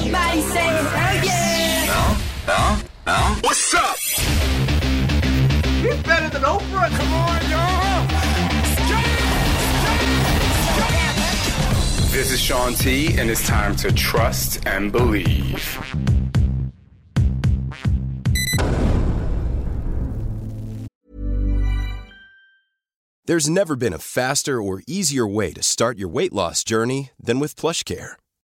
Somebody say hell yeah. What's up? He's better than Oprah. Come on, y'all. This is Shaun T, and it's time to trust and believe. There's never been a faster or easier way to start your weight loss journey than with PlushCare.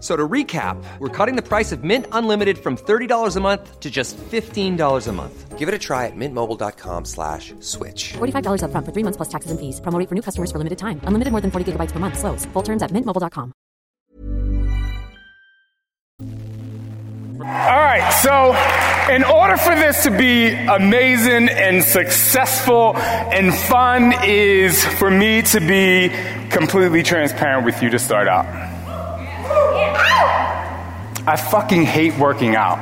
F- So to recap, we're cutting the price of Mint Unlimited from $30 a month to just $15 a month. Give it a try at mintmobile.com slash switch. $45 upfront for three months plus taxes and fees. Promo rate for new customers for limited time. Unlimited more than 40 gigabytes per month. Slows. Full terms at mintmobile.com. All right, so in order for this to be amazing and successful and fun, is for me to be completely transparent with you to start out. I fucking hate working out.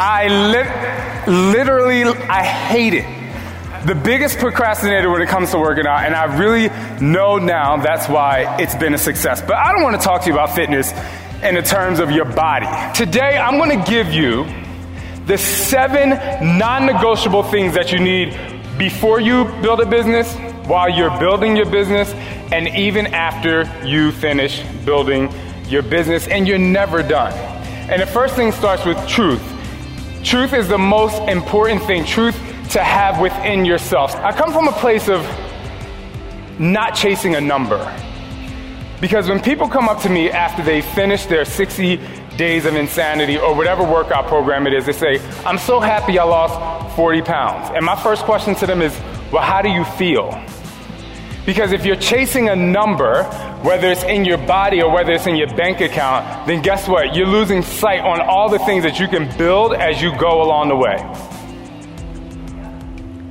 I li- literally, I hate it. The biggest procrastinator when it comes to working out, and I really know now that's why it's been a success. But I don't want to talk to you about fitness in the terms of your body. Today, I'm going to give you the seven non negotiable things that you need before you build a business, while you're building your business, and even after you finish building your business, and you're never done. And the first thing starts with truth. Truth is the most important thing, truth to have within yourself. I come from a place of not chasing a number. Because when people come up to me after they finish their 60 days of insanity or whatever workout program it is, they say, I'm so happy I lost 40 pounds. And my first question to them is, Well, how do you feel? Because if you're chasing a number, whether it's in your body or whether it's in your bank account, then guess what? You're losing sight on all the things that you can build as you go along the way.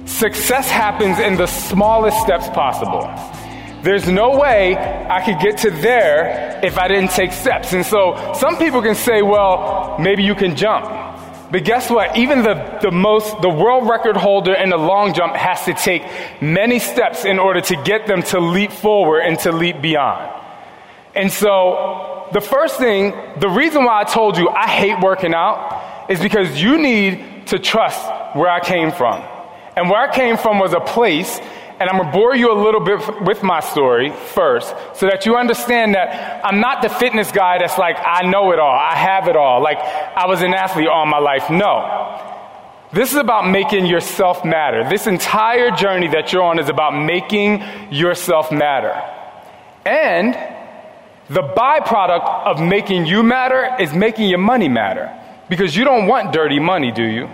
Success happens in the smallest steps possible. There's no way I could get to there if I didn't take steps. And so some people can say, well, maybe you can jump. But guess what? Even the, the most, the world record holder in the long jump has to take many steps in order to get them to leap forward and to leap beyond. And so the first thing, the reason why I told you I hate working out is because you need to trust where I came from. And where I came from was a place and I'm gonna bore you a little bit with my story first so that you understand that I'm not the fitness guy that's like, I know it all, I have it all, like I was an athlete all my life. No. This is about making yourself matter. This entire journey that you're on is about making yourself matter. And the byproduct of making you matter is making your money matter. Because you don't want dirty money, do you?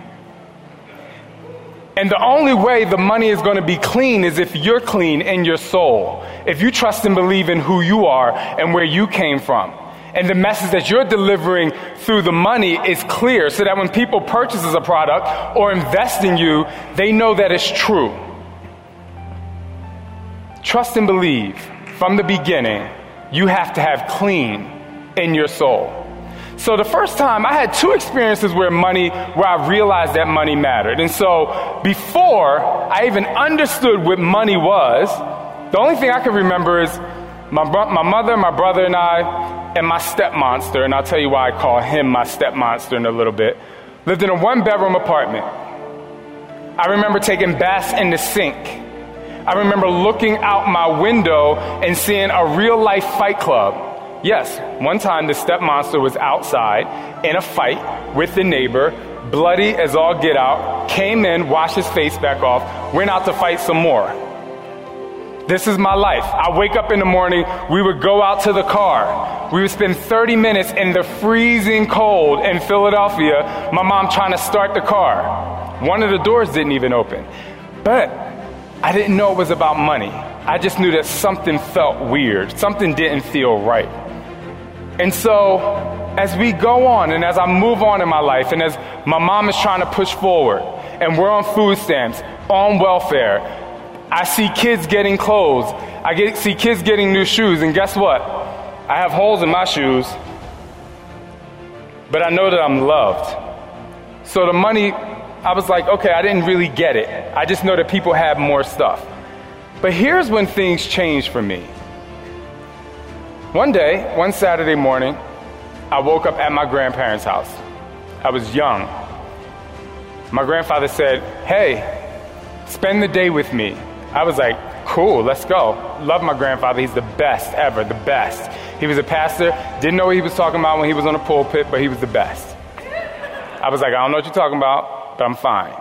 And the only way the money is going to be clean is if you're clean in your soul. If you trust and believe in who you are and where you came from. And the message that you're delivering through the money is clear so that when people purchases a product or invest in you, they know that it's true. Trust and believe from the beginning, you have to have clean in your soul. So the first time I had two experiences where money, where I realized that money mattered. And so before I even understood what money was, the only thing I can remember is my, bro- my mother, my brother, and I, and my step monster, and I'll tell you why I call him my step monster in a little bit, lived in a one bedroom apartment. I remember taking baths in the sink. I remember looking out my window and seeing a real life fight club. Yes, one time the step monster was outside in a fight with the neighbor, bloody as all get out, came in, washed his face back off, went out to fight some more. This is my life. I wake up in the morning, we would go out to the car. We would spend 30 minutes in the freezing cold in Philadelphia, my mom trying to start the car. One of the doors didn't even open. But I didn't know it was about money. I just knew that something felt weird, something didn't feel right. And so, as we go on and as I move on in my life, and as my mom is trying to push forward, and we're on food stamps, on welfare, I see kids getting clothes. I get, see kids getting new shoes, and guess what? I have holes in my shoes, but I know that I'm loved. So the money, I was like, okay, I didn't really get it. I just know that people have more stuff. But here's when things changed for me. One day, one Saturday morning, I woke up at my grandparents' house. I was young. My grandfather said, Hey, spend the day with me. I was like, Cool, let's go. Love my grandfather. He's the best ever, the best. He was a pastor, didn't know what he was talking about when he was on the pulpit, but he was the best. I was like, I don't know what you're talking about, but I'm fine.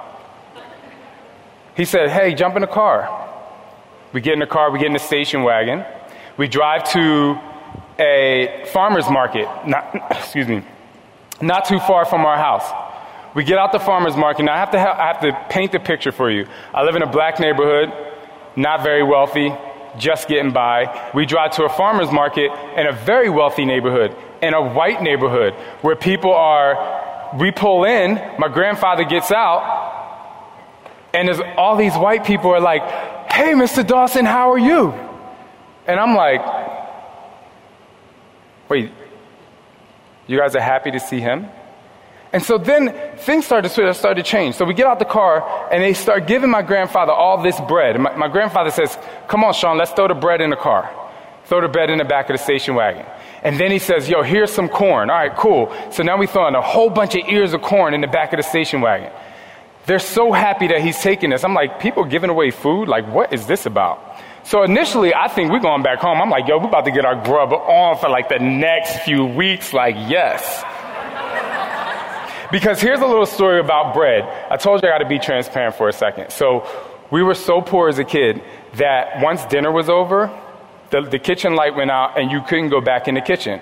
He said, Hey, jump in the car. We get in the car, we get in the station wagon, we drive to a farmer's market, not, excuse me, not too far from our house. We get out the farmer's market. Now, I have, to I have to paint the picture for you. I live in a black neighborhood, not very wealthy, just getting by. We drive to a farmer's market in a very wealthy neighborhood, in a white neighborhood, where people are, we pull in, my grandfather gets out, and there's all these white people are like, hey, Mr. Dawson, how are you? And I'm like, wait, you guys are happy to see him? And so then things started to, started to change. So we get out the car and they start giving my grandfather all this bread. My, my grandfather says, Come on, Shaun, let's throw the bread in the car. Throw the bread in the back of the station wagon. And then he says, Yo, here's some corn. All right, cool. So now we throw in a whole bunch of ears of corn in the back of the station wagon. They're so happy that he's taking this. I'm like, people giving away food? Like, what is this about? So initially, I think we're going back home. I'm like, yo, we're about to get our grub on for like the next few weeks. Like, yes. because here's a little story about bread. I told you I got to be transparent for a second. So we were so poor as a kid that once dinner was over, the, the kitchen light went out and you couldn't go back in the kitchen.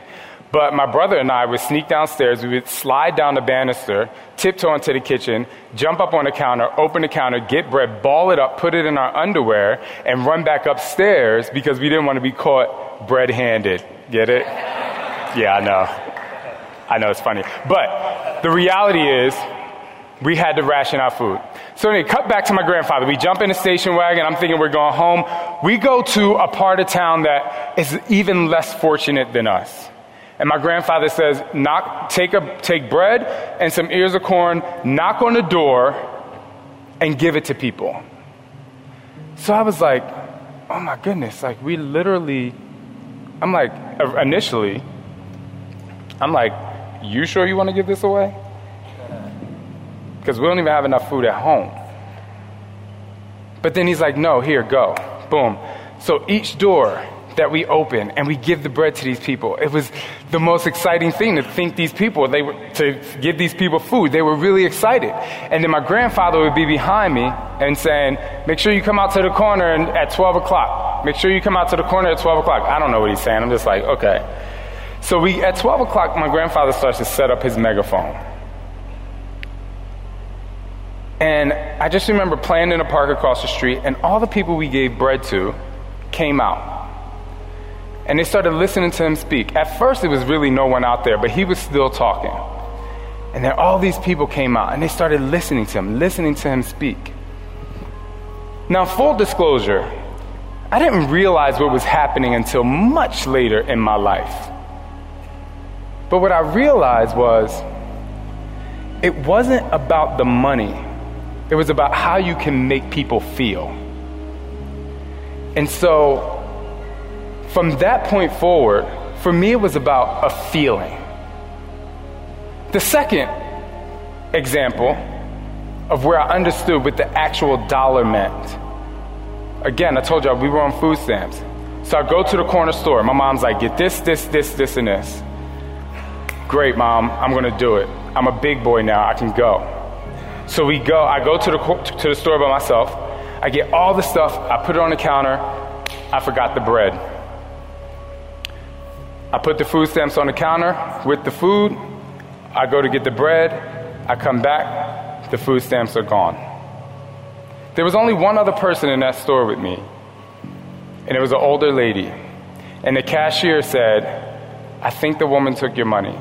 But my brother and I would sneak downstairs, we would slide down the banister, tiptoe into the kitchen, jump up on the counter, open the counter, get bread, ball it up, put it in our underwear, and run back upstairs because we didn't want to be caught bread handed. Get it? Yeah, I know. I know it's funny. But the reality is, we had to ration our food. So anyway, cut back to my grandfather. We jump in the station wagon. I'm thinking we're going home. We go to a part of town that is even less fortunate than us. And my grandfather says, knock, take, a, take bread and some ears of corn, knock on the door, and give it to people. So I was like, oh my goodness, like we literally, I'm like, er, initially, I'm like, you sure you want to give this away? Because we don't even have enough food at home. But then he's like, no, here, go. Boom. So each door, that we open and we give the bread to these people. It was the most exciting thing to think these people, they were, to give these people food. They were really excited. And then my grandfather would be behind me and saying, make sure you come out to the corner and, at 12 o'clock. Make sure you come out to the corner at 12 o'clock. I don't know what he's saying. I'm just like, okay. So we, at 12 o'clock, my grandfather starts to set up his megaphone. And I just remember playing in a park across the street, and all the people we gave bread to came out and they started listening to him speak. At first, it was really no one out there, but he was still talking. And then all these people came out and they started listening to him, listening to him speak. Now, full disclosure, I didn't realize what was happening until much later in my life. But what I realized was it wasn't about the money, it was about how you can make people feel. And so from that point forward, for me, it was about a feeling. The second example of where I understood what the actual dollar meant. Again, I told y'all we were on food stamps. So I go to the corner store. My mom's like, get this, this, this, this, and this. Great, mom. I'm to do it. I'm a big boy now. I can go. So we go. I go to the, to the store by myself. I get all the stuff. I put it on the counter. I forgot the bread. I put the food stamps on the counter with the food. I go to get the bread. I come back. The food stamps are gone. There was only one other person in that store with me, and it was an older lady. And the cashier said, I think the woman took your money.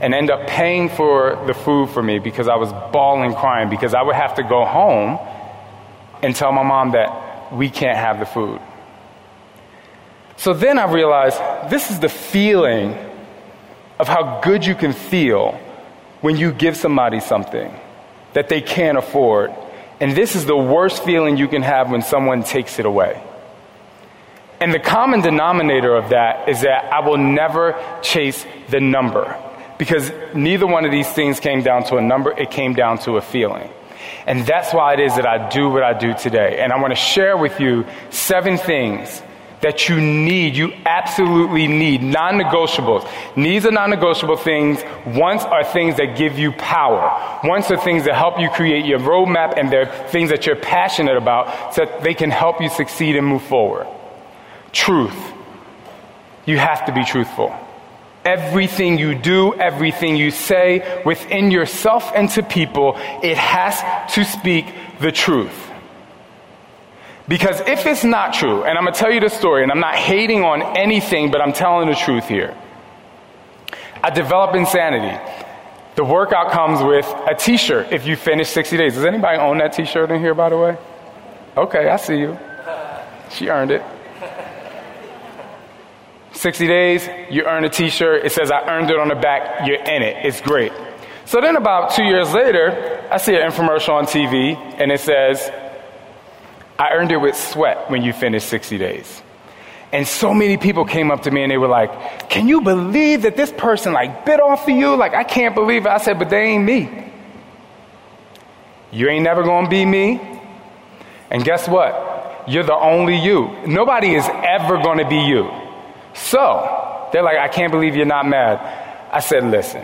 And end up paying for the food for me because I was bawling crying because I would have to go home and tell my mom that we can't have the food. So then I realized this is the feeling of how good you can feel when you give somebody something that they can't afford. And this is the worst feeling you can have when someone takes it away. And the common denominator of that is that I will never chase the number because neither one of these things came down to a number, it came down to a feeling. And that's why it is that I do what I do today. And I want to share with you seven things that you need, you absolutely need, non negotiables. Needs are non negotiable things. Wants are things that give you power. Wants are things that help you create your roadmap and they're things that you're passionate about so that they can help you succeed and move forward. Truth. You have to be truthful. Everything you do, everything you say within yourself and to people, it has to speak the truth. Because if it's not true, and I'm gonna tell you the story, and I'm not hating on anything, but I'm telling the truth here. I develop insanity. The workout comes with a t shirt if you finish 60 days. Does anybody own that t shirt in here, by the way? Okay, I see you. She earned it. 60 days, you earn a t shirt. It says, I earned it on the back, you're in it. It's great. So then, about two years later, I see an infomercial on TV, and it says, I earned it with sweat when you finish 60 days. And so many people came up to me and they were like, Can you believe that this person like bit off of you? Like, I can't believe it. I said, But they ain't me. You ain't never gonna be me. And guess what? You're the only you. Nobody is ever gonna be you. So, they're like, I can't believe you're not mad. I said, Listen,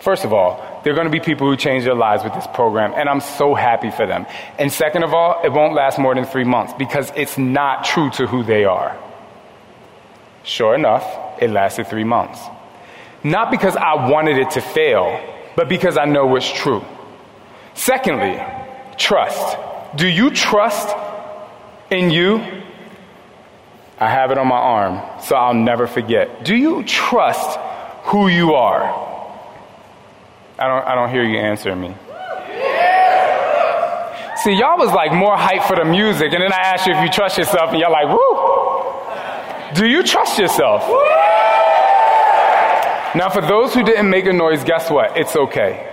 first of all, there are going to be people who change their lives with this program, and I'm so happy for them. And second of all, it won't last more than three months because it's not true to who they are. Sure enough, it lasted three months. Not because I wanted it to fail, but because I know what's true. Secondly, trust. Do you trust in you? I have it on my arm, so I'll never forget. Do you trust who you are? I don't, I don't hear you answering me. See, y'all was like more hype for the music, and then I asked you if you trust yourself, and y'all like, woo! Do you trust yourself? Now, for those who didn't make a noise, guess what? It's okay.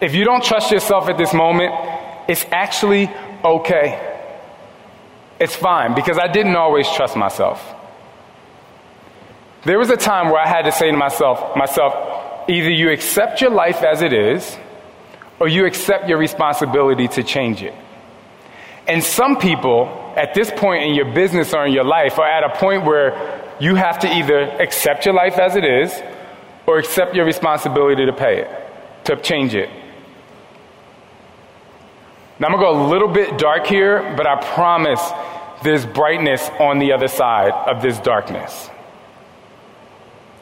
If you don't trust yourself at this moment, it's actually okay. It's fine because I didn't always trust myself. There was a time where I had to say to myself, myself, Either you accept your life as it is, or you accept your responsibility to change it. And some people, at this point in your business or in your life, are at a point where you have to either accept your life as it is, or accept your responsibility to pay it, to change it. Now, I'm gonna go a little bit dark here, but I promise there's brightness on the other side of this darkness.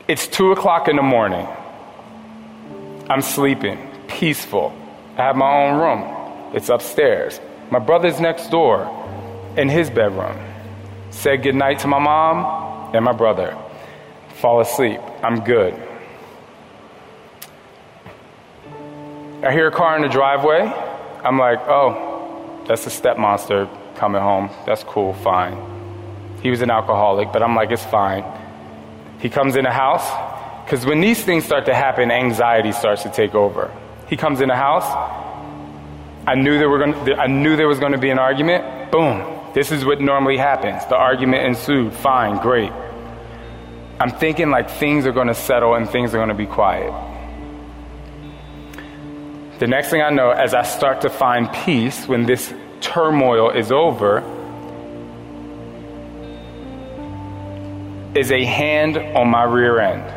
It's two o'clock in the morning. I'm sleeping, peaceful. I have my own room. It's upstairs. My brother's next door in his bedroom. Said goodnight to my mom and my brother. Fall asleep. I'm good. I hear a car in the driveway. I'm like, oh, that's a step monster coming home. That's cool, fine. He was an alcoholic, but I'm like, it's fine. He comes in the house, because when these things start to happen, anxiety starts to take over. He comes in the house. I knew there, were gonna, I knew there was going to be an argument. Boom. This is what normally happens. The argument ensued. Fine, great. I'm thinking like things are going to settle and things are going to be quiet. The next thing I know, as I start to find peace when this turmoil is over, is a hand on my rear end.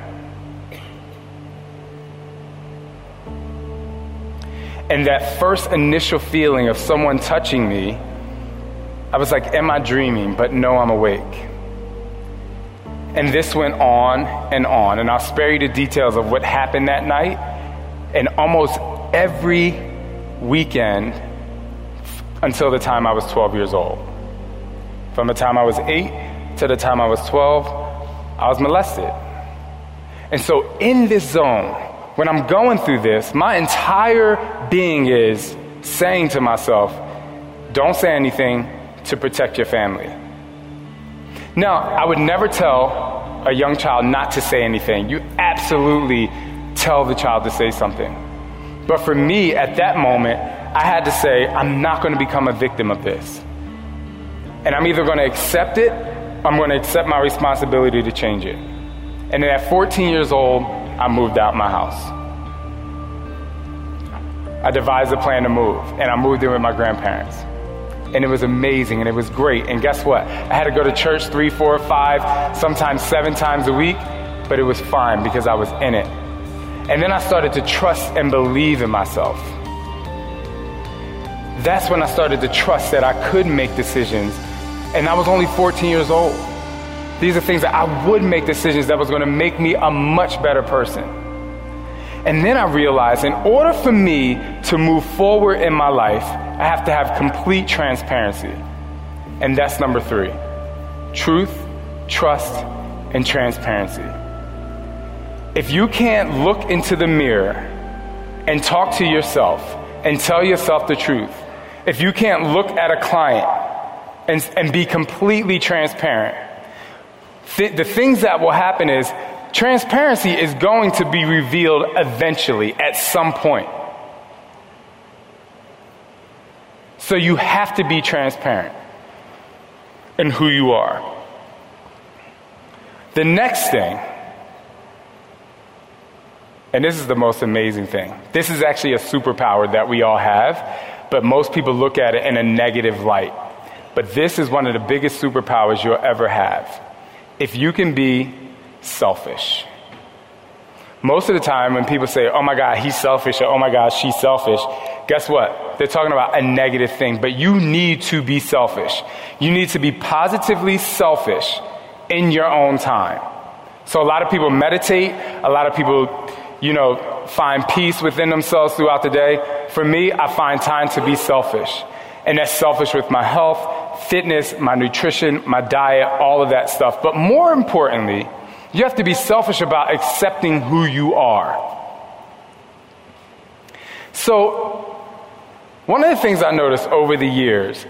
And that first initial feeling of someone touching me I was like, Am I dreaming? But no, I'm awake. And this went on and on. And I'll spare you the details of what happened that night. And almost every weekend until the time I was 12 years old. From the time I was 8 to the time I was 12, I was molested. And so, in this zone, when I'm going through this, my entire being is saying to myself, don't say anything to protect your family. Now, I would never tell a young child not to say anything. You absolutely tell the child to say something. But for me, at that moment, I had to say, I'm not going to become a victim of this. And I'm either going to accept it or I'm going to accept my responsibility to change it. And then at 14 years old, I moved out my house. I devised a plan to move, and I moved in with my grandparents. And it was amazing, and it was great. And guess what? I had to go to church three, four, five, sometimes seven times a week, but it was fine because I was in it. And then I started to trust and believe in myself. That's when I started to trust that I could make decisions. And I was only 14 years old. These are things that I would make decisions that was going to make me a much better person. And then I realized in order for me to move forward in my life, I have to have complete transparency. And that's number three truth, trust, and transparency. If you can't look into the mirror and talk to yourself and tell yourself the truth, if you can't look at a client and, and be completely transparent, th- the things that will happen is transparency is going to be revealed eventually at some point. So you have to be transparent in who you are. The next thing, and this is the most amazing thing, this is actually a superpower that we all have, but most people look at it in a negative light. But this is one of the biggest superpowers you'll ever have if you can be selfish. Most of the time, when people say, oh my God, he's selfish, or oh my God, she's selfish, guess what? They're talking about a negative thing, but you need to be selfish. You need to be positively selfish in your own time. So, a lot of people meditate, a lot of people, you know, find peace within themselves throughout the day. For me, I find time to be selfish. And that's selfish with my health, fitness, my nutrition, my diet, all of that stuff. But more importantly, you have to be selfish about accepting who you are. So, one of the things I noticed over the years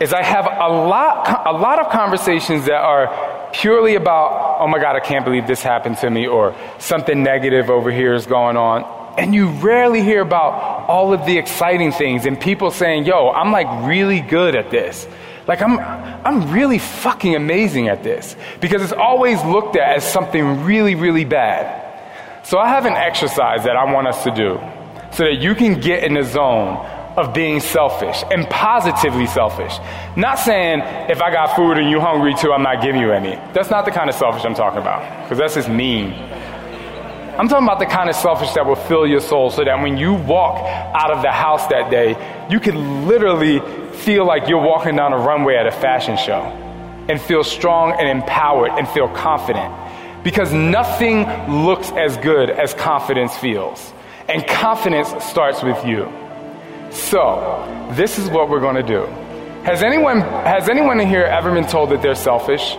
is I have a lot, a lot of conversations that are purely about, oh my God, I can't believe this happened to me, or something negative over here is going on. And you rarely hear about all of the exciting things and people saying, yo, I'm like really good at this. Like I'm, I'm really fucking amazing at this. Because it's always looked at as something really, really bad. So I have an exercise that I want us to do so that you can get in the zone of being selfish and positively selfish. Not saying if I got food and you hungry too, I'm not giving you any. That's not the kind of selfish I'm talking about. Because that's just mean. I'm talking about the kind of selfish that will fill your soul so that when you walk out of the house that day, you can literally feel like you're walking down a runway at a fashion show and feel strong and empowered and feel confident. Because nothing looks as good as confidence feels. And confidence starts with you. So, this is what we're going to do. Has anyone, has anyone in here ever been told that they're selfish?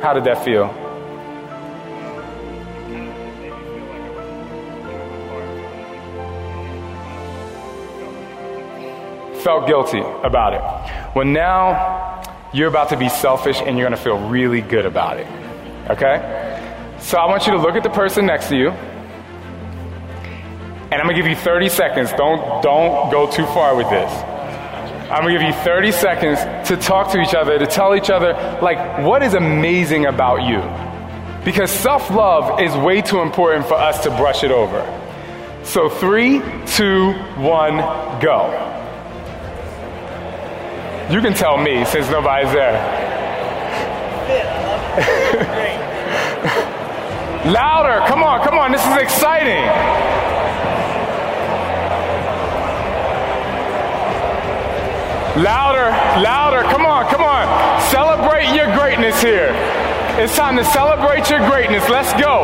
How did that feel? Felt guilty about it. Well, now you're about to be selfish and you're going to feel really good about it. Okay? So I want you to look at the person next to you. And I'm going to give you 30 seconds. Don't don't go too far with this. I'm going to give you 30 seconds to talk to each other, to tell each other like what is amazing about you. Because self-love is way too important for us to brush it over. So three, two, one, go. You can tell me since nobody's there. Louder, come on, come on, this is exciting. Louder, louder. Come on, come on. Celebrate your greatness here. It's time to celebrate your greatness. Let's go.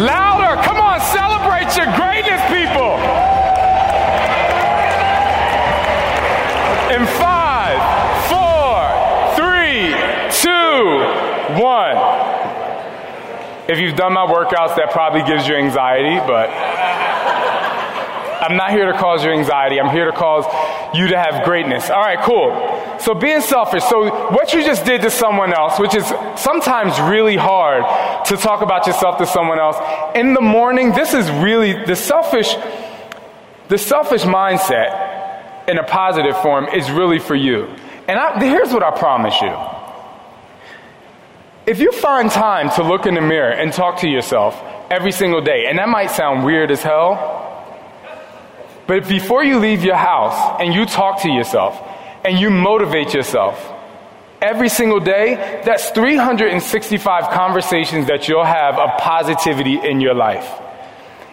Louder. Come on, celebrate your greatness, people. In five, four, three, two, one. If you've done my workouts, that probably gives you anxiety, but I'm not here to cause you anxiety. I'm here to cause you to have greatness. All right, cool. So being selfish. So what you just did to someone else, which is sometimes really hard to talk about yourself to someone else. In the morning, this is really the selfish, the selfish mindset in a positive form is really for you. And I, here's what I promise you. If you find time to look in the mirror and talk to yourself every single day, and that might sound weird as hell, but before you leave your house and you talk to yourself and you motivate yourself every single day, that's 365 conversations that you'll have of positivity in your life.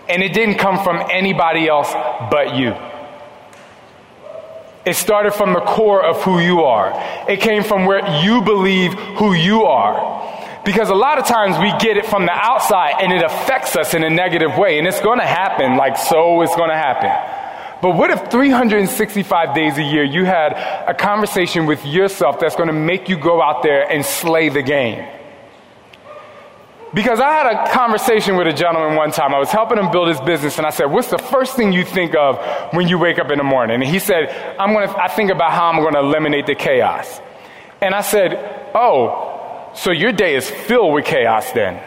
And it didn't come from anybody else but you. It started from the core of who you are. It came from where you believe who you are. Because a lot of times we get it from the outside and it affects us in a negative way. And it's going to happen, like so it's going to happen. But what if 365 days a year you had a conversation with yourself that's going to make you go out there and slay the game? Because I had a conversation with a gentleman one time. I was helping him build his business, and I said, What's the first thing you think of when you wake up in the morning? And he said, I'm gonna, I think about how I'm going to eliminate the chaos. And I said, Oh, so your day is filled with chaos then.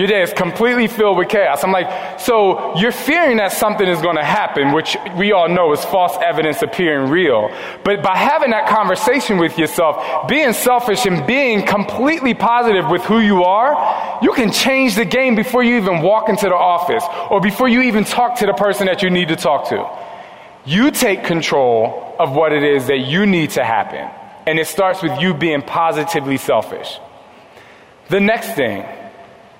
Your day is completely filled with chaos. I'm like, so you're fearing that something is going to happen, which we all know is false evidence appearing real. But by having that conversation with yourself, being selfish and being completely positive with who you are, you can change the game before you even walk into the office or before you even talk to the person that you need to talk to. You take control of what it is that you need to happen. And it starts with you being positively selfish. The next thing,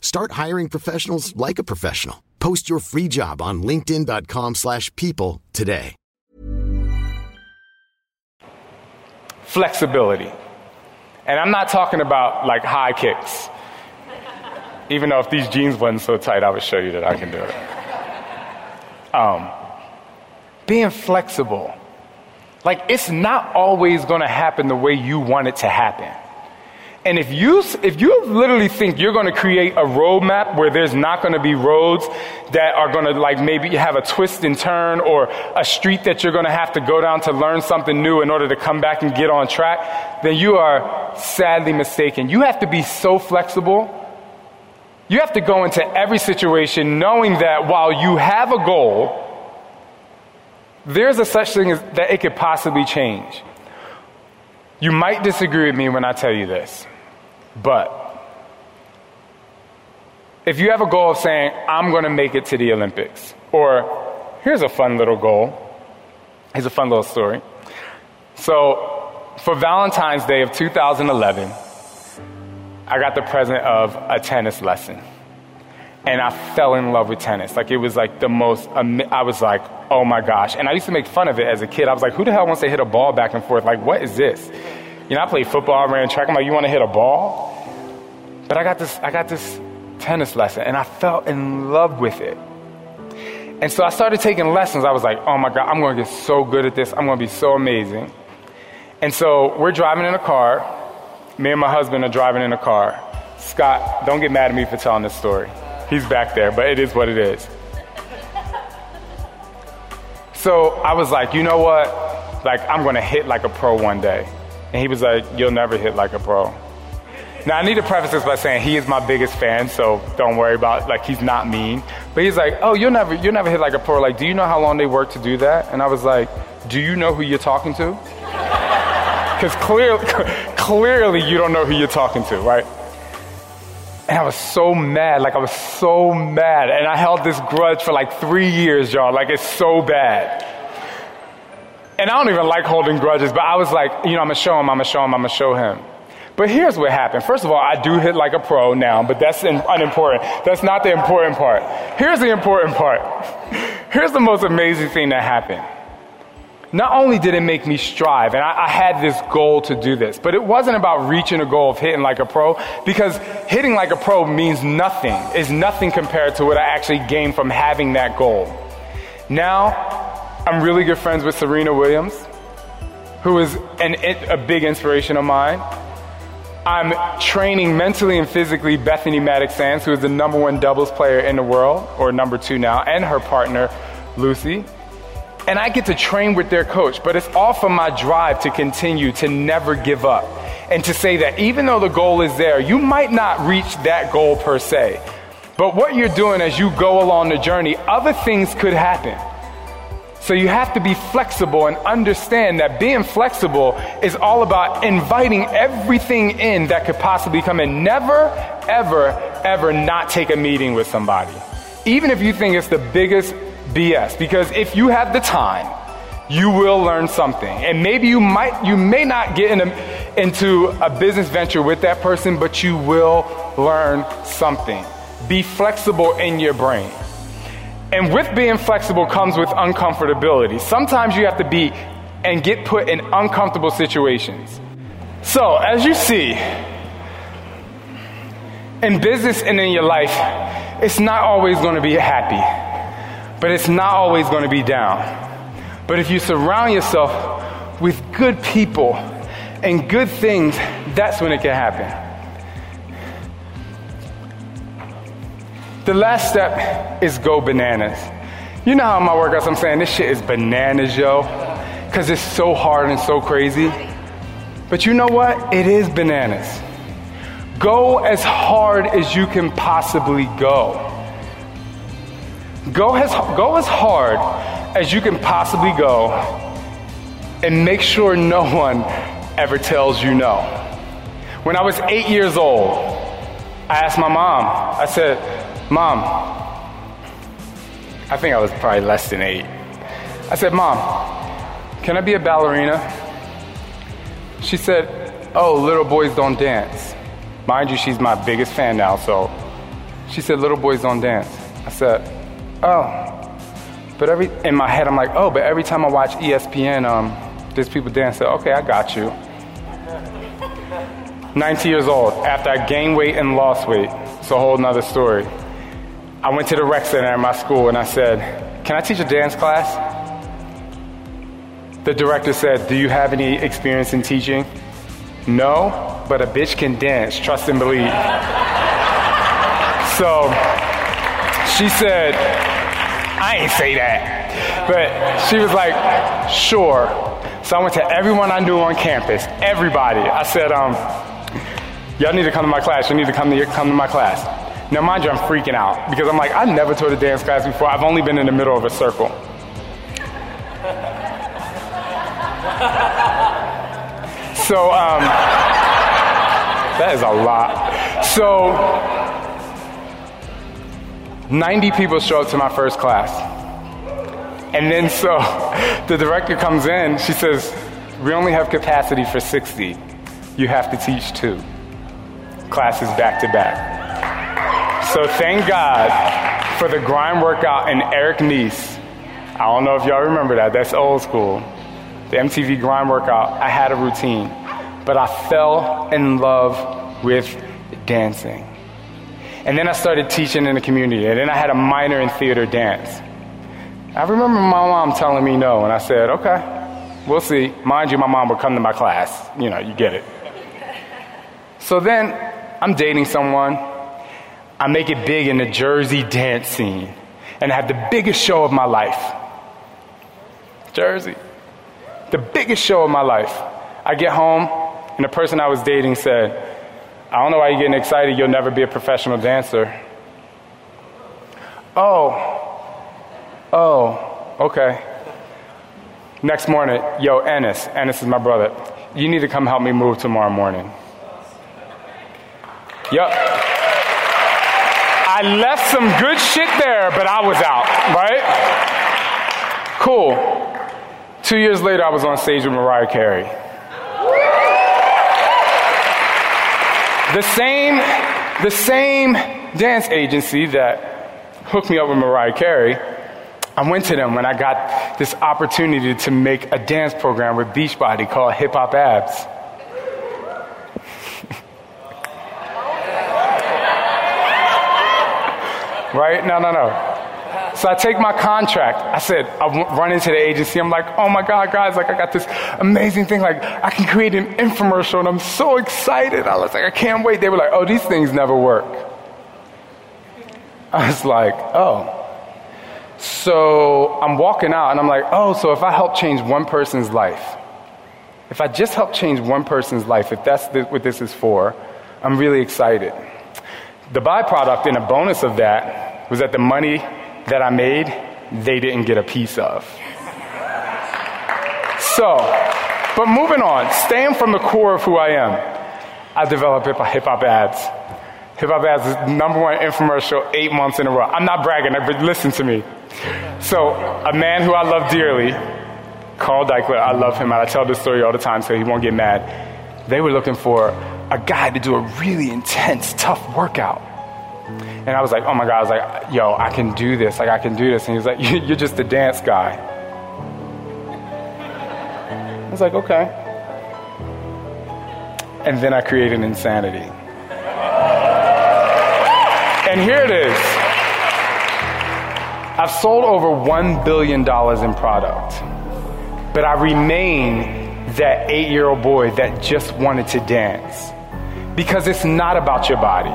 Start hiring professionals like a professional. Post your free job on linkedin.com slash people today. Flexibility. And I'm not talking about like high kicks. Even though if these jeans wasn't so tight, I would show you that I can do it. Um, being flexible. Like, it's not always going to happen the way you want it to happen. And if you, if you literally think you're going to create a roadmap where there's not going to be roads that are going to like maybe have a twist and turn or a street that you're going to have to go down to learn something new in order to come back and get on track, then you are sadly mistaken. You have to be so flexible. You have to go into every situation knowing that while you have a goal, there's a such thing as that it could possibly change. You might disagree with me when I tell you this, but if you have a goal of saying, I'm going to make it to the Olympics, or here's a fun little goal, here's a fun little story. So, for Valentine's Day of 2011, I got the present of a tennis lesson. And I fell in love with tennis. Like, it was like the most, I was like, oh my gosh. And I used to make fun of it as a kid. I was like, who the hell wants to hit a ball back and forth? Like, what is this? You know, I played football, I ran track. I'm like, you want to hit a ball? But I got this, I got this tennis lesson, and I fell in love with it. And so I started taking lessons. I was like, oh my God, I'm going to get so good at this. I'm going to be so amazing. And so we're driving in a car. Me and my husband are driving in a car. Scott, don't get mad at me for telling this story. He's back there, but it is what it is. So I was like, you know what? Like, I'm going to hit like a pro one day. And he was like, you'll never hit like a pro. Now I need to preface this by saying he is my biggest fan, so don't worry about like he's not mean. But he's like, oh, you'll never you'll never hit like a pro. Like, do you know how long they work to do that? And I was like, do you know who you're talking to? Because clearly, clearly you don't know who you're talking to, right? And I was so mad, like I was so mad. And I held this grudge for like three years, y'all. Like it's so bad. And I don't even like holding grudges, but I was like, you know, I'm gonna show him, I'm gonna show him, I'm gonna show him. But here's what happened. First of all, I do hit like a pro now, but that's unimportant. That's not the important part. Here's the important part. Here's the most amazing thing that happened. Not only did it make me strive, and I, I, had this goal to do this, but it wasn't about reaching a goal of hitting like a pro, because hitting like a pro means nothing, is nothing compared to what I actually gained from having that goal. Now, I'm really good friends with Serena Williams, who is an, a big inspiration of mine. I'm training mentally and physically Bethany Mattek-Sands, who is the number one doubles player in the world, or number two now, and her partner, Lucie. And I get to train with their coach, but it's all from my drive to continue to never give up. And to say that even though the goal is there, you might not reach that goal per se. But what you're doing as you go along the journey, other things could happen. So you have to be flexible and understand that being flexible is all about inviting everything in that could possibly come in. Never, ever, ever not take a meeting with somebody. Even if you think it's the biggest BS. Because if you have the time, you will learn something. And maybe you might, you may not get in a, into a business venture with that person, but you will learn something. Be flexible in your brain. And with being flexible comes with uncomfortability. Sometimes you have to be and get put in uncomfortable situations. So, as you see, in business and in your life, it's not always going to be happy, but it's not always going to be down. But if you surround yourself with good people and good things, that's when it can happen. The last step is go bananas. You know how my workouts, I'm saying this shit is bananas, yo, because it's so hard and so crazy. But you know what? It is bananas. Go as hard as you can possibly go. Go as, go as hard as you can possibly go and make sure no one ever tells you no. When I was eight years old, I asked my mom, I said, Mom, I think I was probably less than eight. I said, Mom, can I be a ballerina? She said, Oh, little boys don't dance. Mind you, she's my biggest fan now, so she said, Little boys don't dance. I said, Oh. But every in my head, I'm like, Oh, but every time I watch ESPN, um, there's people dancing. Okay, I got you. 90 years old, after I gained weight and lost weight. It's a whole nother story. I went to the rec center at my school and I said, Can I teach a dance class? The director said, Do you have any experience in teaching? No, but a bitch can dance, trust and believe. so she said, I ain't say that. But she was like, Sure. So I went to everyone I knew on campus, everybody. I said, um, Y'all need to come to my class. You need to come to, come to my class. Now, mind you, I'm freaking out because I'm like, I've never taught a dance class before. I've only been in the middle of a circle. so, um, that is a lot. So, 90 people show up to my first class. And then so the director comes in, she says, We only have capacity for 60. You have to teach two. Classes back to back. So thank God for the grind workout and Eric Nies. I don't know if y'all remember that. That's old school. The MTV grind workout. I had a routine, but I fell in love with dancing. And then I started teaching in the community, and then I had a minor in theater dance. I remember my mom telling me no, and I said, okay, we'll see. Mind you, my mom would come to my class. You know, you get it. So then I'm dating someone. I make it big in the Jersey dance scene and have the biggest show of my life. Jersey. The biggest show of my life. I get home, and the person I was dating said, I don't know why you're getting excited. You'll never be a professional dancer. Oh, oh, okay. Next morning, yo, Ennis, Ennis is my brother. You need to come help me move tomorrow morning. Yup. I left some good shit there, but I was out, right? Cool. Two years later, I was on stage with Mariah Carey. The same, the same dance agency that hooked me up with Mariah Carey, I went to them when I got this opportunity to make a dance program with Beachbody called Hip Hop Abs. Right? No, no, no. So I take my contract. I said, I run into the agency. I'm like, oh my God, guys, like I got this amazing thing. Like I can create an infomercial and I'm so excited. I was like, I can't wait. They were like, oh, these things never work. I was like, oh. So I'm walking out and I'm like, oh, so if I help change one person's life, if I just help change one person's life, if that's what this is for, I'm really excited. The byproduct and a bonus of that was that the money that I made, they didn't get a piece of. So, but moving on, staying from the core of who I am, I developed Hip Hop Abs. Hip Hop Abs is number one infomercial eight months in a row. I'm not bragging, but listen to me. So, a man who I love dearly, Carl Daikeler, I love him, and I tell this story all the time so he won't get mad. They were looking for a guy to do a really intense, tough workout. And I was like, oh my God, I was like, yo, I can do this. Like, I can do this. And he was like, you're just a dance guy. I was like, okay. And then I created Insanity. And here it is. I've sold over $1 billion in product, but I remain that eight year old boy that just wanted to dance. Because it's not about your body.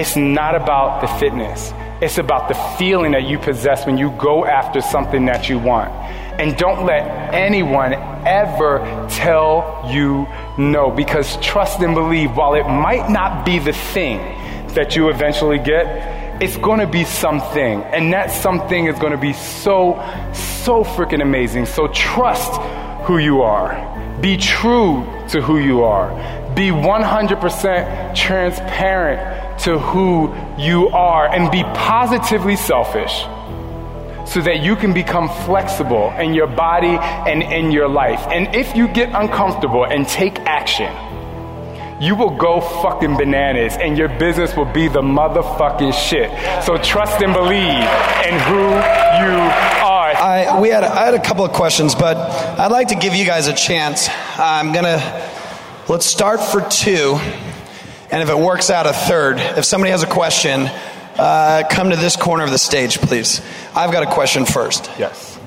It's not about the fitness. It's about the feeling that you possess when you go after something that you want. And don't let anyone ever tell you no because trust and believe, while it might not be the thing that you eventually get, it's to be something. And that something is to be so, so freaking amazing. So trust who you are. Be true to who you are. Be 100% transparent to who you are and be positively selfish so that you can become flexible in your body and in your life. And if you get uncomfortable and take action, you will go fucking bananas and your business will be the motherfucking shit. So trust and believe in who you. I, we had, I had a couple of questions, but I'd like to give you guys a chance. I'm going to, let's start for two. And if it works out, a third. If somebody has a question, uh, come to this corner of the stage, please. I've got a question first. Yes.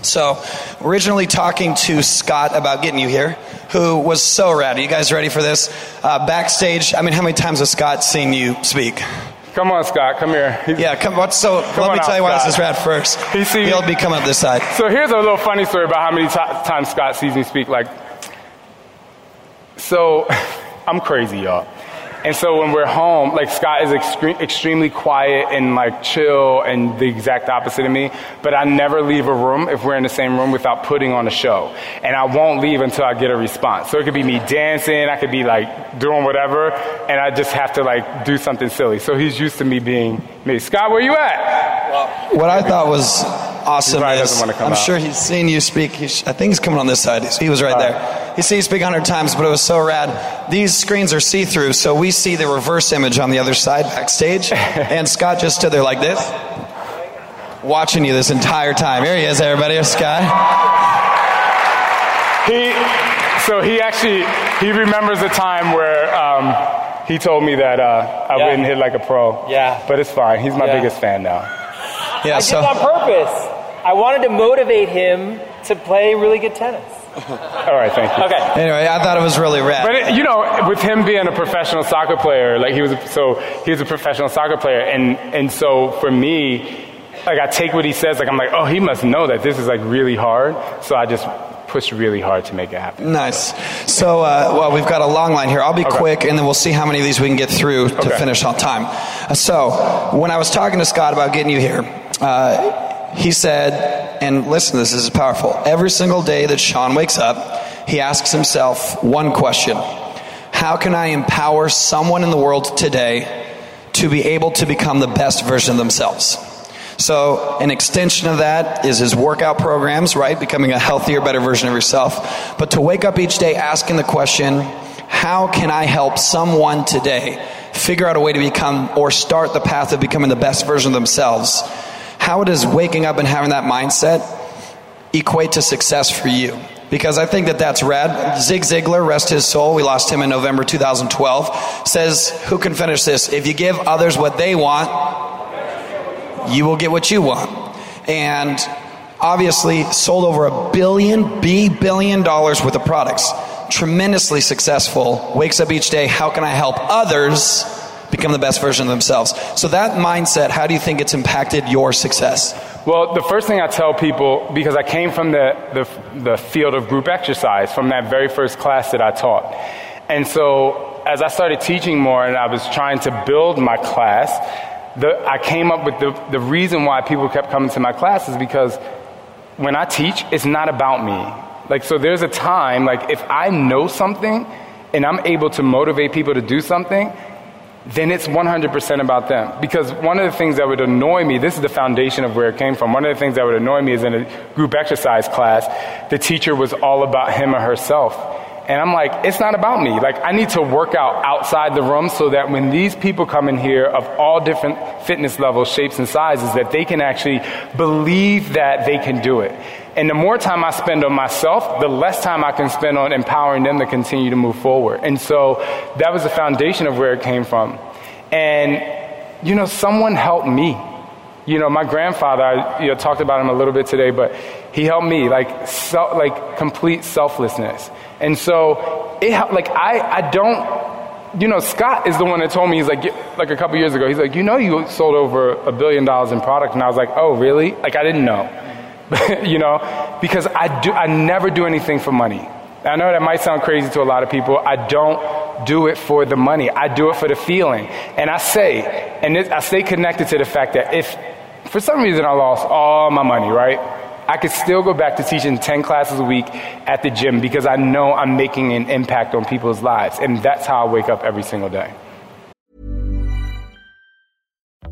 So, originally talking to Scott about getting you here, who was so rad. Are you guys ready for this? Uh, backstage, I mean, how many times has Scott seen you speak? Come on, Scott, come here. He's, yeah, come. What's so? Come let me out, tell you why Scott. this is rad first. He see- He'll be coming up this side. So here's a little funny story about how many t- times Scott sees me speak. Like, so I'm crazy, y'all. And so when we're home, like Scott is extre- extremely quiet and like chill and the exact opposite of me. But I never leave a room if we're in the same room without putting on a show. And I won't leave until I get a response. So it could be me dancing, I could be like doing whatever, and I just have to like do something silly. So he's used to me being me. Scott, where you at? Well, What I thought was awesome is doesn't wanna come I'm out. sure he's seen you speak. He's, I think he's coming on this side. He was right uh, there. He's seen you speak a hundred times, but it was so rad. These screens are see-through, so we see the reverse image on the other side backstage. and Scott just stood there like this, watching you this entire time. Here he is, everybody. Here's Scott. He, so he actually, he remembers a time where um, he told me that uh, I Yeah. wouldn't hit like a pro. Yeah. But it's fine. He's my Yeah. biggest fan now. Yeah. I So did it on purpose. I wanted to motivate him to play really good tennis. All right, thank you. Okay. anyway, I thought it was really rad. But it, you know, with him being a professional soccer player, like he was, so he was a professional soccer player, and and so for me, like I take what he says, like I'm like, oh, he must know that this is like really hard, so I just push really hard to make it happen. Nice. So, uh, well, we've got a long line here. I'll be Okay. quick, and then we'll see how many of these we can get through to Okay. finish on time. Uh, So, when I was talking to Scott about getting you here, uh, he said, and listen, this is powerful. Every single day that Shaun wakes up, he asks himself one question How can I empower someone in the world today to be able to become the best version of themselves? So, an extension of that is his workout programs, right? Becoming a healthier, better version of yourself. But to wake up each day asking the question, how can I help someone today figure out a way to become or start the path of becoming the best version of themselves? How does waking up and having that mindset equate to success for you? Because I think that that's rad. Zig Ziglar, rest his soul, we lost him in November 2012, says, Who can finish this? If you give others what they want, you will get what you want. And obviously sold over a billion, B billion dollars worth of products. Tremendously successful. Wakes up each day, how can I help others become the best version of themselves? So that mindset, how do you think it's impacted your success? Well, the first thing I tell people, because I came from the, the, the field of group exercise, from that very first class that I taught. And so as I started teaching more and I was trying to build my class, the, I came up with the, the reason why people kept coming to my class is because when I teach, it's not about me. Like, so there's a time, like, if I know something and I'm able to motivate people to do something, then it's 100% about them. Because one of the things that would annoy me, this is the foundation of where it came from. One of the things that would annoy me is in a group exercise class, the teacher was all about him or herself. And I'm like, it's not about me. Like, I need to work out outside the room so that when these people come in here of all different fitness levels, shapes, and sizes, that they can actually believe that they can do it. And the more time I spend on myself, the less time I can spend on empowering them to continue to move forward. And so that was the foundation of where it came from. And, you know, someone helped me. You know, my grandfather, I you know, talked about him a little bit today, but he helped me, like, so, like complete selflessness. And so, it helped, like, I, I don't, you know, Scott is the one that told me, he's like, like a couple years ago, he's like, you know, you sold over a billion dollars in product. And I was like, oh, really? Like, I didn't know. you know, because I do, I never do anything for money. I know that might sound crazy to a lot of people. I don't do it for the money. I do it for the feeling. And I say, and this, I stay connected to the fact that if for some reason I lost all my money, right? I could still go back to teaching 10 classes a week at the gym because I know I'm making an impact on people's lives. And that's how I wake up every single day.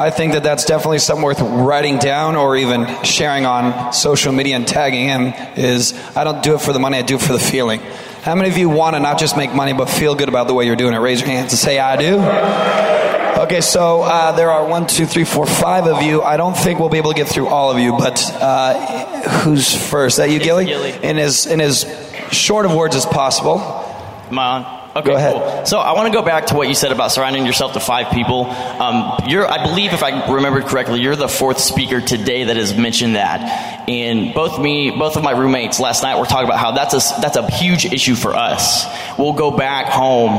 I think that that's definitely something worth writing down or even sharing on social media and tagging him. Is I don't do it for the money; I do it for the feeling. How many of you want to not just make money but feel good about the way you're doing it? Raise your hands and say, "I do." Okay, so uh, there are one, two, three, four, five of you. I don't think we'll be able to get through all of you, but uh, who's first? That you, Gilly? Gilly. In as in as short of words as possible. I on? Okay, Go ahead. cool. So I want to go back to what you said about surrounding yourself to five people. Um, you're, I believe, if I remember correctly, you're the fourth speaker today that has mentioned that. And both me, both of my roommates last night were talking about how that's a that's a huge issue for us. We'll go back home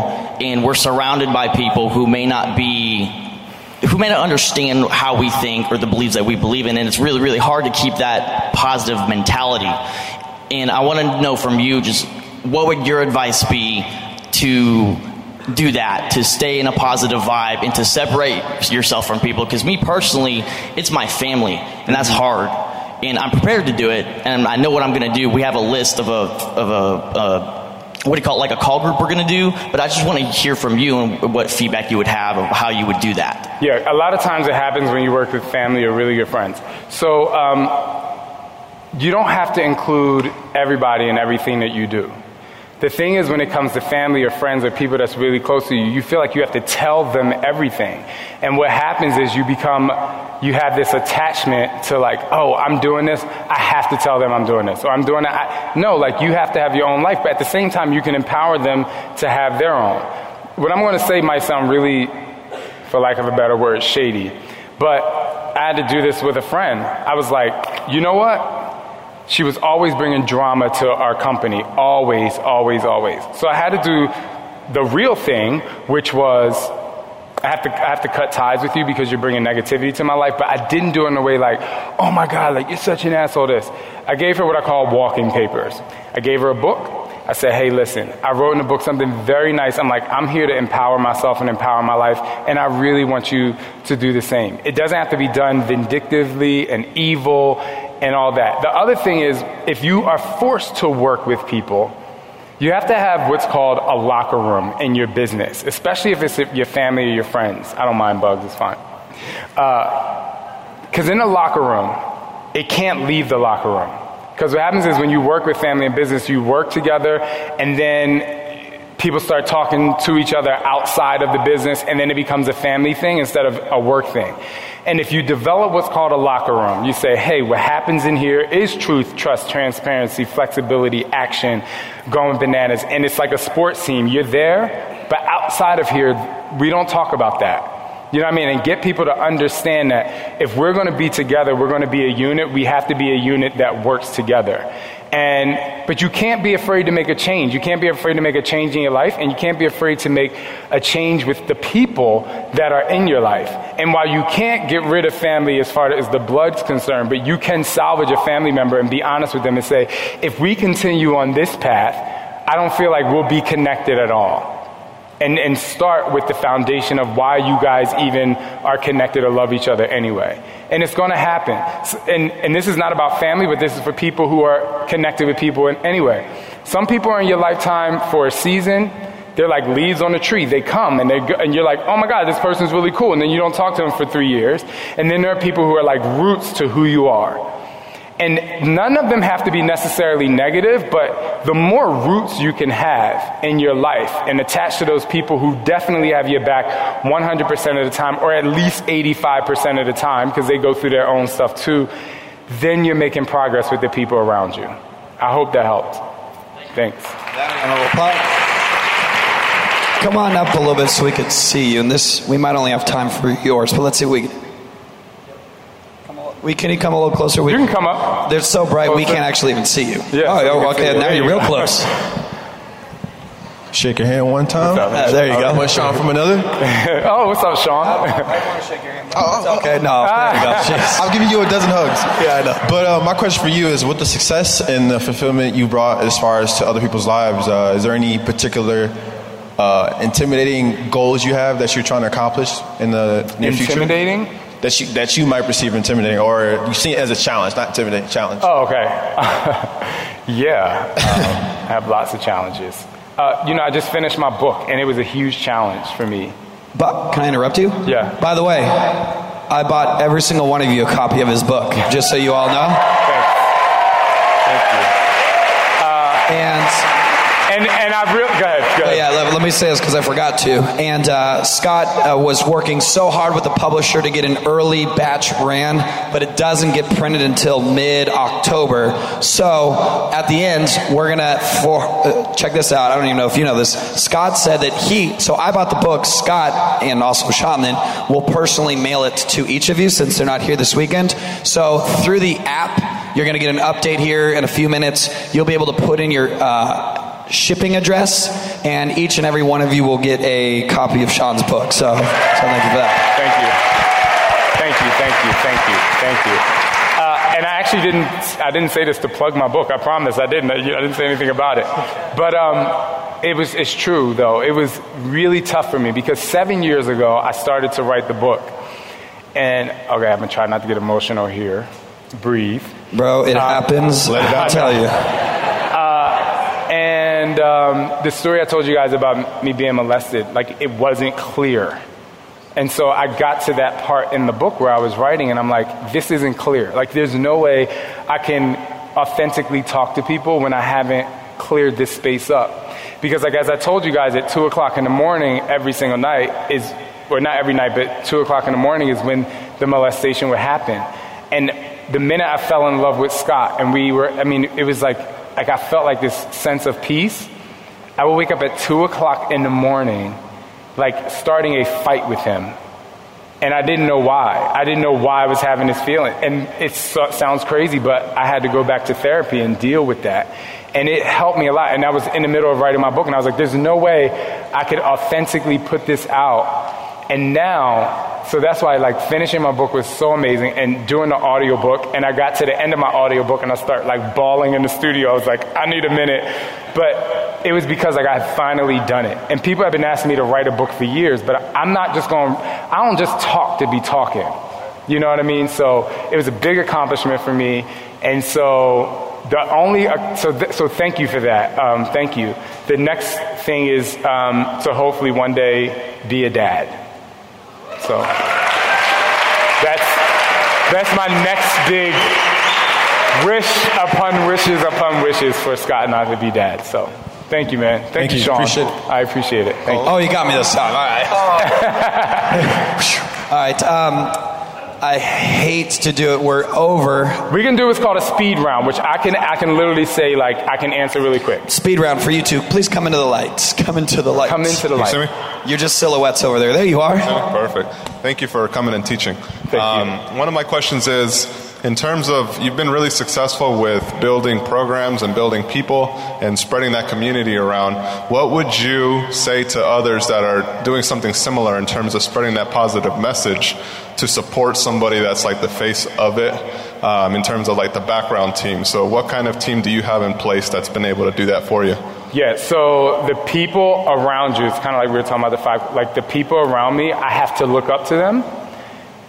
and we're surrounded by people who may not be who may not understand how we think or the beliefs that we believe in, and it's really, really hard to keep that positive mentality. And I want to know from you just what would your advice be to do that, to stay in a positive vibe and to separate yourself from people? Because me personally, it's my family, and that's hard. And I'm prepared to do it, and I know what I'm going to do. We have a list of a, of a, what do you call it, like a call group we're going to do. But I just want to hear from you and what feedback you would have of how you would do that. Yeah, a lot of times it happens when you work with family or really good friends. So um, you don't have to include everybody in everything that you do. The thing is, when it comes to family or friends or people that's really close to you, you feel like you have to tell them everything. And what happens is you become, you have this attachment to like, oh, I'm doing this, I have to tell them I'm doing this, or I'm doing that. No, like you have to have your own life, but at the same time, you can empower them to have their own. What I'm going to say might sound really, for lack of a better word, shady, but I had to do this with a friend. I was like, you know what? She was always bringing drama to our company. Always, always, always. So I had to do the real thing, which was I have to, I have to cut ties with you because you're bringing negativity to my life, but I didn't do it in a way like, oh my God, like you're such an asshole, this. I gave her what I call walking papers. I gave her a book. I said, hey, listen, I wrote in the book something very nice. I'm like, I'm here to empower myself and empower my life, and I really want you to do the same. It doesn't have to be done vindictively and evil and all that. The other thing is, if you are forced to work with people, you have to have what's called a locker room in your business, especially if it's your family or your friends. I don't mind bugs, it's fine. Because uh, in a locker room, it can't leave the locker room. Because what happens is when you work with family and business, you work together and then people start talking to each other outside of the business and then it becomes a family thing instead of a work thing. And if you develop what's called a locker room, you say, hey, what happens in here is truth, trust, transparency, flexibility, action, going bananas. And it's like a sports team. You're there, but outside of here, we don't talk about that. You know what I mean? And get people to understand that if we're going to be together, we're going to be a unit, we have to be a unit that works together. And, but you can't be afraid to make a change. You can't be afraid to make a change in your life, and you can't be afraid to make a change with the people that are in your life. And while you can't get rid of family as far as the blood's concerned, but you can salvage a family member and be honest with them and say, if we continue on this path, I don't feel like we'll be connected at all and, and start with the foundation of why you guys even are connected or love each other anyway. And it's going to happen. And, and this is not about family, but this is for people who are connected with people in, anyway. Some people are in your lifetime for a season. They're like leaves on a tree. They come and, they go, and you're like, oh my God, this person's really cool. And then you don't talk to them for three years. And then there are people who are like roots to who you are. And none of them have to be necessarily negative, but the more roots you can have in your life and attach to those people who definitely have your back 100% of the time, or at least 85% of the time, because they go through their own stuff too, then you're making progress with the people around you. I hope that helped. Thanks. Come on up a little bit so we could see you. And this, we might only have time for yours, but let's see if we we can you come a little closer? We, you can come up. They're so bright closer. we can't actually even see you. Yeah, oh, so okay. Now you're real close. Shake your hand one time. Uh, there you go. One Sean from another. oh, what's up, Sean? I want to shake your hand. Oh, okay. No, there you go. I'm giving you a dozen hugs. Yeah, I know. But uh, my question for you is, with the success and the fulfillment you brought as far as to other people's lives, uh, is there any particular uh, intimidating goals you have that you're trying to accomplish in the near intimidating? future? Intimidating? That you that you might perceive intimidating, or you see it as a challenge, not intimidating, challenge. Oh, okay. yeah, um, I have lots of challenges. Uh, you know, I just finished my book, and it was a huge challenge for me. But can I interrupt you? Yeah. By the way, I bought every single one of you a copy of his book, just so you all know. Thanks. Thank you. Uh, and and and I really go ahead. Go ahead. Oh, yeah, let, let, me say this because I forgot to. And uh, Scott uh, was working so hard with the publisher to get an early batch ran, but it doesn't get printed until mid October. So at the end, we're gonna for uh, check this out. I don't even know if you know this. Scott said that he. So I bought the book. Scott and also then will personally mail it to each of you since they're not here this weekend. So through the app, you're gonna get an update here in a few minutes. You'll be able to put in your uh, shipping address, and each and every one of you will get a copy of Shaun's book. So, so thank you for that. Thank you. Thank you. Thank you. Thank you. Thank you. Uh, and I actually didn't. I didn't say this to plug my book. I promise. I didn't. I didn't say anything about it. But um, it was. It's true though. It was really tough for me because seven years ago I started to write the book. And okay, I'm gonna try not to get emotional here. Breathe, bro. It uh, happens. Let it tell you. Um, the story I told you guys about me being molested, like it wasn't clear. And so I got to that part in the book where I was writing, and I'm like, this isn't clear. Like, there's no way I can authentically talk to people when I haven't cleared this space up. Because, like, as I told you guys, at 2 o'clock in the morning every single night is, or not every night, but 2 o'clock in the morning is when the molestation would happen. And the minute I fell in love with Scott, and we were, I mean, it was like, like I felt like this sense of peace. I would wake up at 2 o'clock in the morning like starting a fight with him. And I didn't know why. I didn't know why I was having this feeling. And it sounds crazy, but I had to go back to therapy and deal with that. And it helped me a lot. And I was in the middle of writing my book, and I was like, there's no way I could authentically put this out. And now, so that's why like finishing my book was so amazing and doing the audiobook. And I got to the end of my audiobook and I start like bawling in the studio. I was like, I need a minute. But it was because like I had finally done it. And people have been asking me to write a book for years, but I'm not just going, I don't just talk to be talking. You know what I mean? So it was a big accomplishment for me. And so the only, uh, so, th- so thank you for that. Um, thank you. The next thing is um, to hopefully one day be a dad. So that's, that's my next big wish upon wishes upon wishes for Scott and I to be dads. So thank you, man. Thank, Thank you, you. Shaun. Appreciate. I appreciate it. Thank Oh, you got me this time. All right. All right. Um, I hate to do it. We're over. We can do what's called a speed round, which I can I can literally say like I can answer really quick. Speed round for you two. Please come into the lights. Come into the lights. Come into the You light. see me? You're just silhouettes over there. There you are. Perfect. Thank you for coming and teaching. Thank Um, one of my questions is in terms of you've been really successful with building programs and building people and spreading that community around. What would you say to others that are doing something similar in terms of spreading that positive message to support somebody that's like the face of it um, in terms of like the background team? So, what kind of team do you have in place that's been able to do that for you? Yeah, so the people around you, it's kind of like we were talking about the five, like the people around me, I have to look up to them.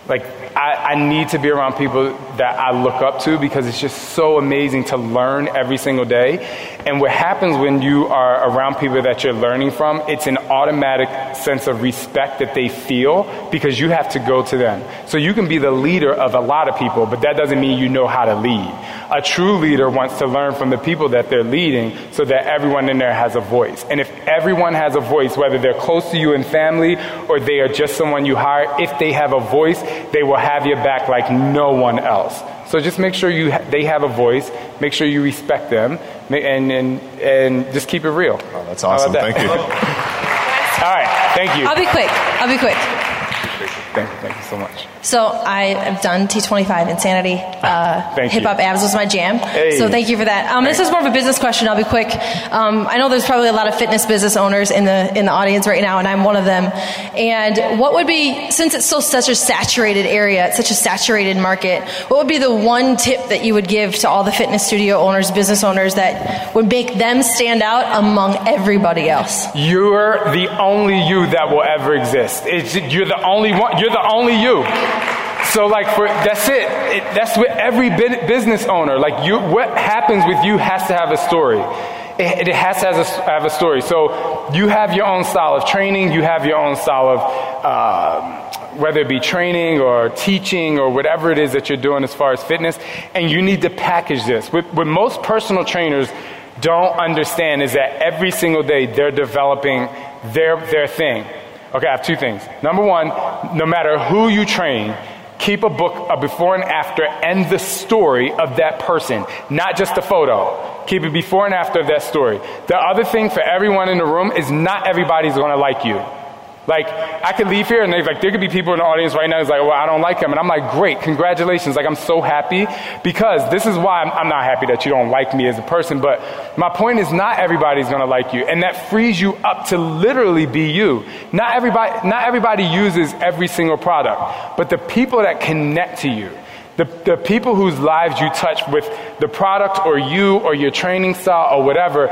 Like, I, I need to be around people that I look up to because it's just so amazing to learn every single day. And what happens when you are around people that you're learning from, it's an automatic sense of respect that they feel because you have to go to them. So you can be the leader of a lot of people, but that doesn't mean you know how to lead. A true leader wants to learn from the people that they're leading so that everyone in there has a voice. And if everyone has a voice, whether they're close to you in family or they are just someone you hire, if they have a voice, they will have your back like no one else. So just make sure you ha- they have a voice. Make sure you respect them, ma- and and and just keep it real. Oh, that's awesome. Thank you. All right, thank you. I'll be quick. I'll be quick. Thank you, thank you so much. So I have done T25 Insanity. Uh, Thank. Hip Hop Abs was my jam. Hey. So thank you for that. Um, this is more of a business question. I'll be quick. Um, I know there's probably a lot of fitness business owners in the in the audience right now, and I'm one of them. And what would be since it's so such a saturated area, it's such a saturated market, what would be the one tip that you would give to all the fitness studio owners, business owners that would make them stand out among everybody else? You're the only you that will ever exist. It's, you're the only one. You're the only you. So like for that's it. it that's with every business owner. Like you, what happens with you has to have a story. It, it has to have a, have a story. So you have your own style of training. You have your own style of. Um, whether it be training or teaching or whatever it is that you're doing as far as fitness, and you need to package this. What, what most personal trainers don't understand is that every single day they're developing their, their thing. Okay, I have two things. Number one, no matter who you train, keep a book, a before and after, and the story of that person, not just a photo. Keep it before and after of that story. The other thing for everyone in the room is not everybody's gonna like you. Like, I could leave here and like, there could be people in the audience right now who's like, well, I don't like him. And I'm like, great, congratulations. Like, I'm so happy because this is why I'm, I'm not happy that you don't like me as a person. But my point is not everybody's going to like you. And that frees you up to literally be you. Not everybody, not everybody uses every single product, but the people that connect to you. The, the people whose lives you touch with the product or you or your training style or whatever,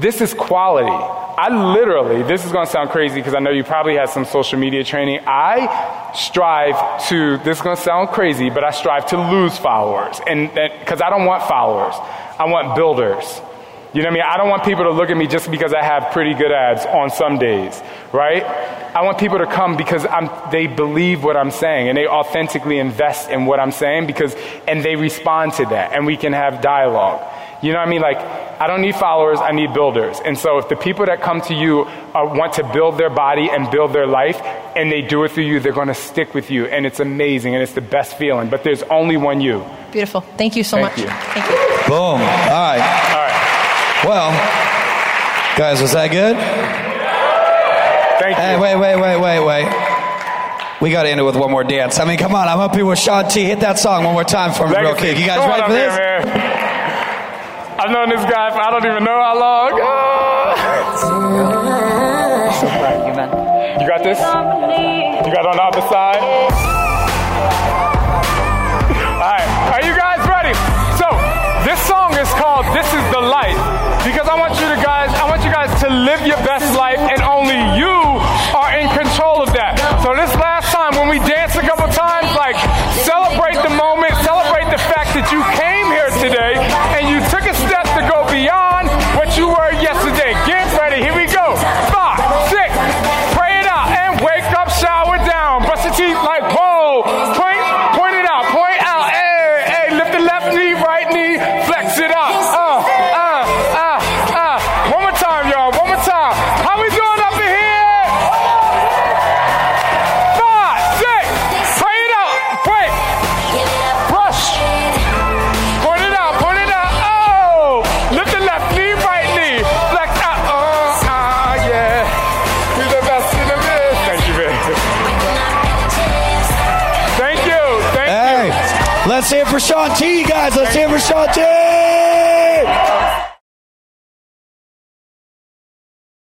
this is quality. I literally, this is going to sound crazy because I know you probably had some social media training. I strive to, this is going to sound crazy, but I strive to lose followers. And because I don't want followers, I want builders. You know what I mean? I don't want people to look at me just because I have pretty good abs on some days, right? I want people to come because I'm, they believe what I'm saying and they authentically invest in what I'm saying because, and they respond to that and we can have dialogue. You know what I mean? Like, I don't need followers, I need builders. And so if the people that come to you uh, want to build their body and build their life and they do it through you, they're going to stick with you. And it's amazing and it's the best feeling. But there's only one you. Beautiful. Thank you so Thank much. you. Thank you. Boom. All right. All right. Well, guys, was that good? Thank you. Hey, wait, wait, wait, wait, wait. We got to end it with one more dance. I mean, come on. I'm up here with Shaun T. Hit that song one more time for me, real quick. You guys Come ready up for here, this? I've known this guy for I don't even know how long. You got this? You got on the other side? Alright, are you guys ready? So, this song is called This is the Light Because I want you to guys, I want you guys to live your best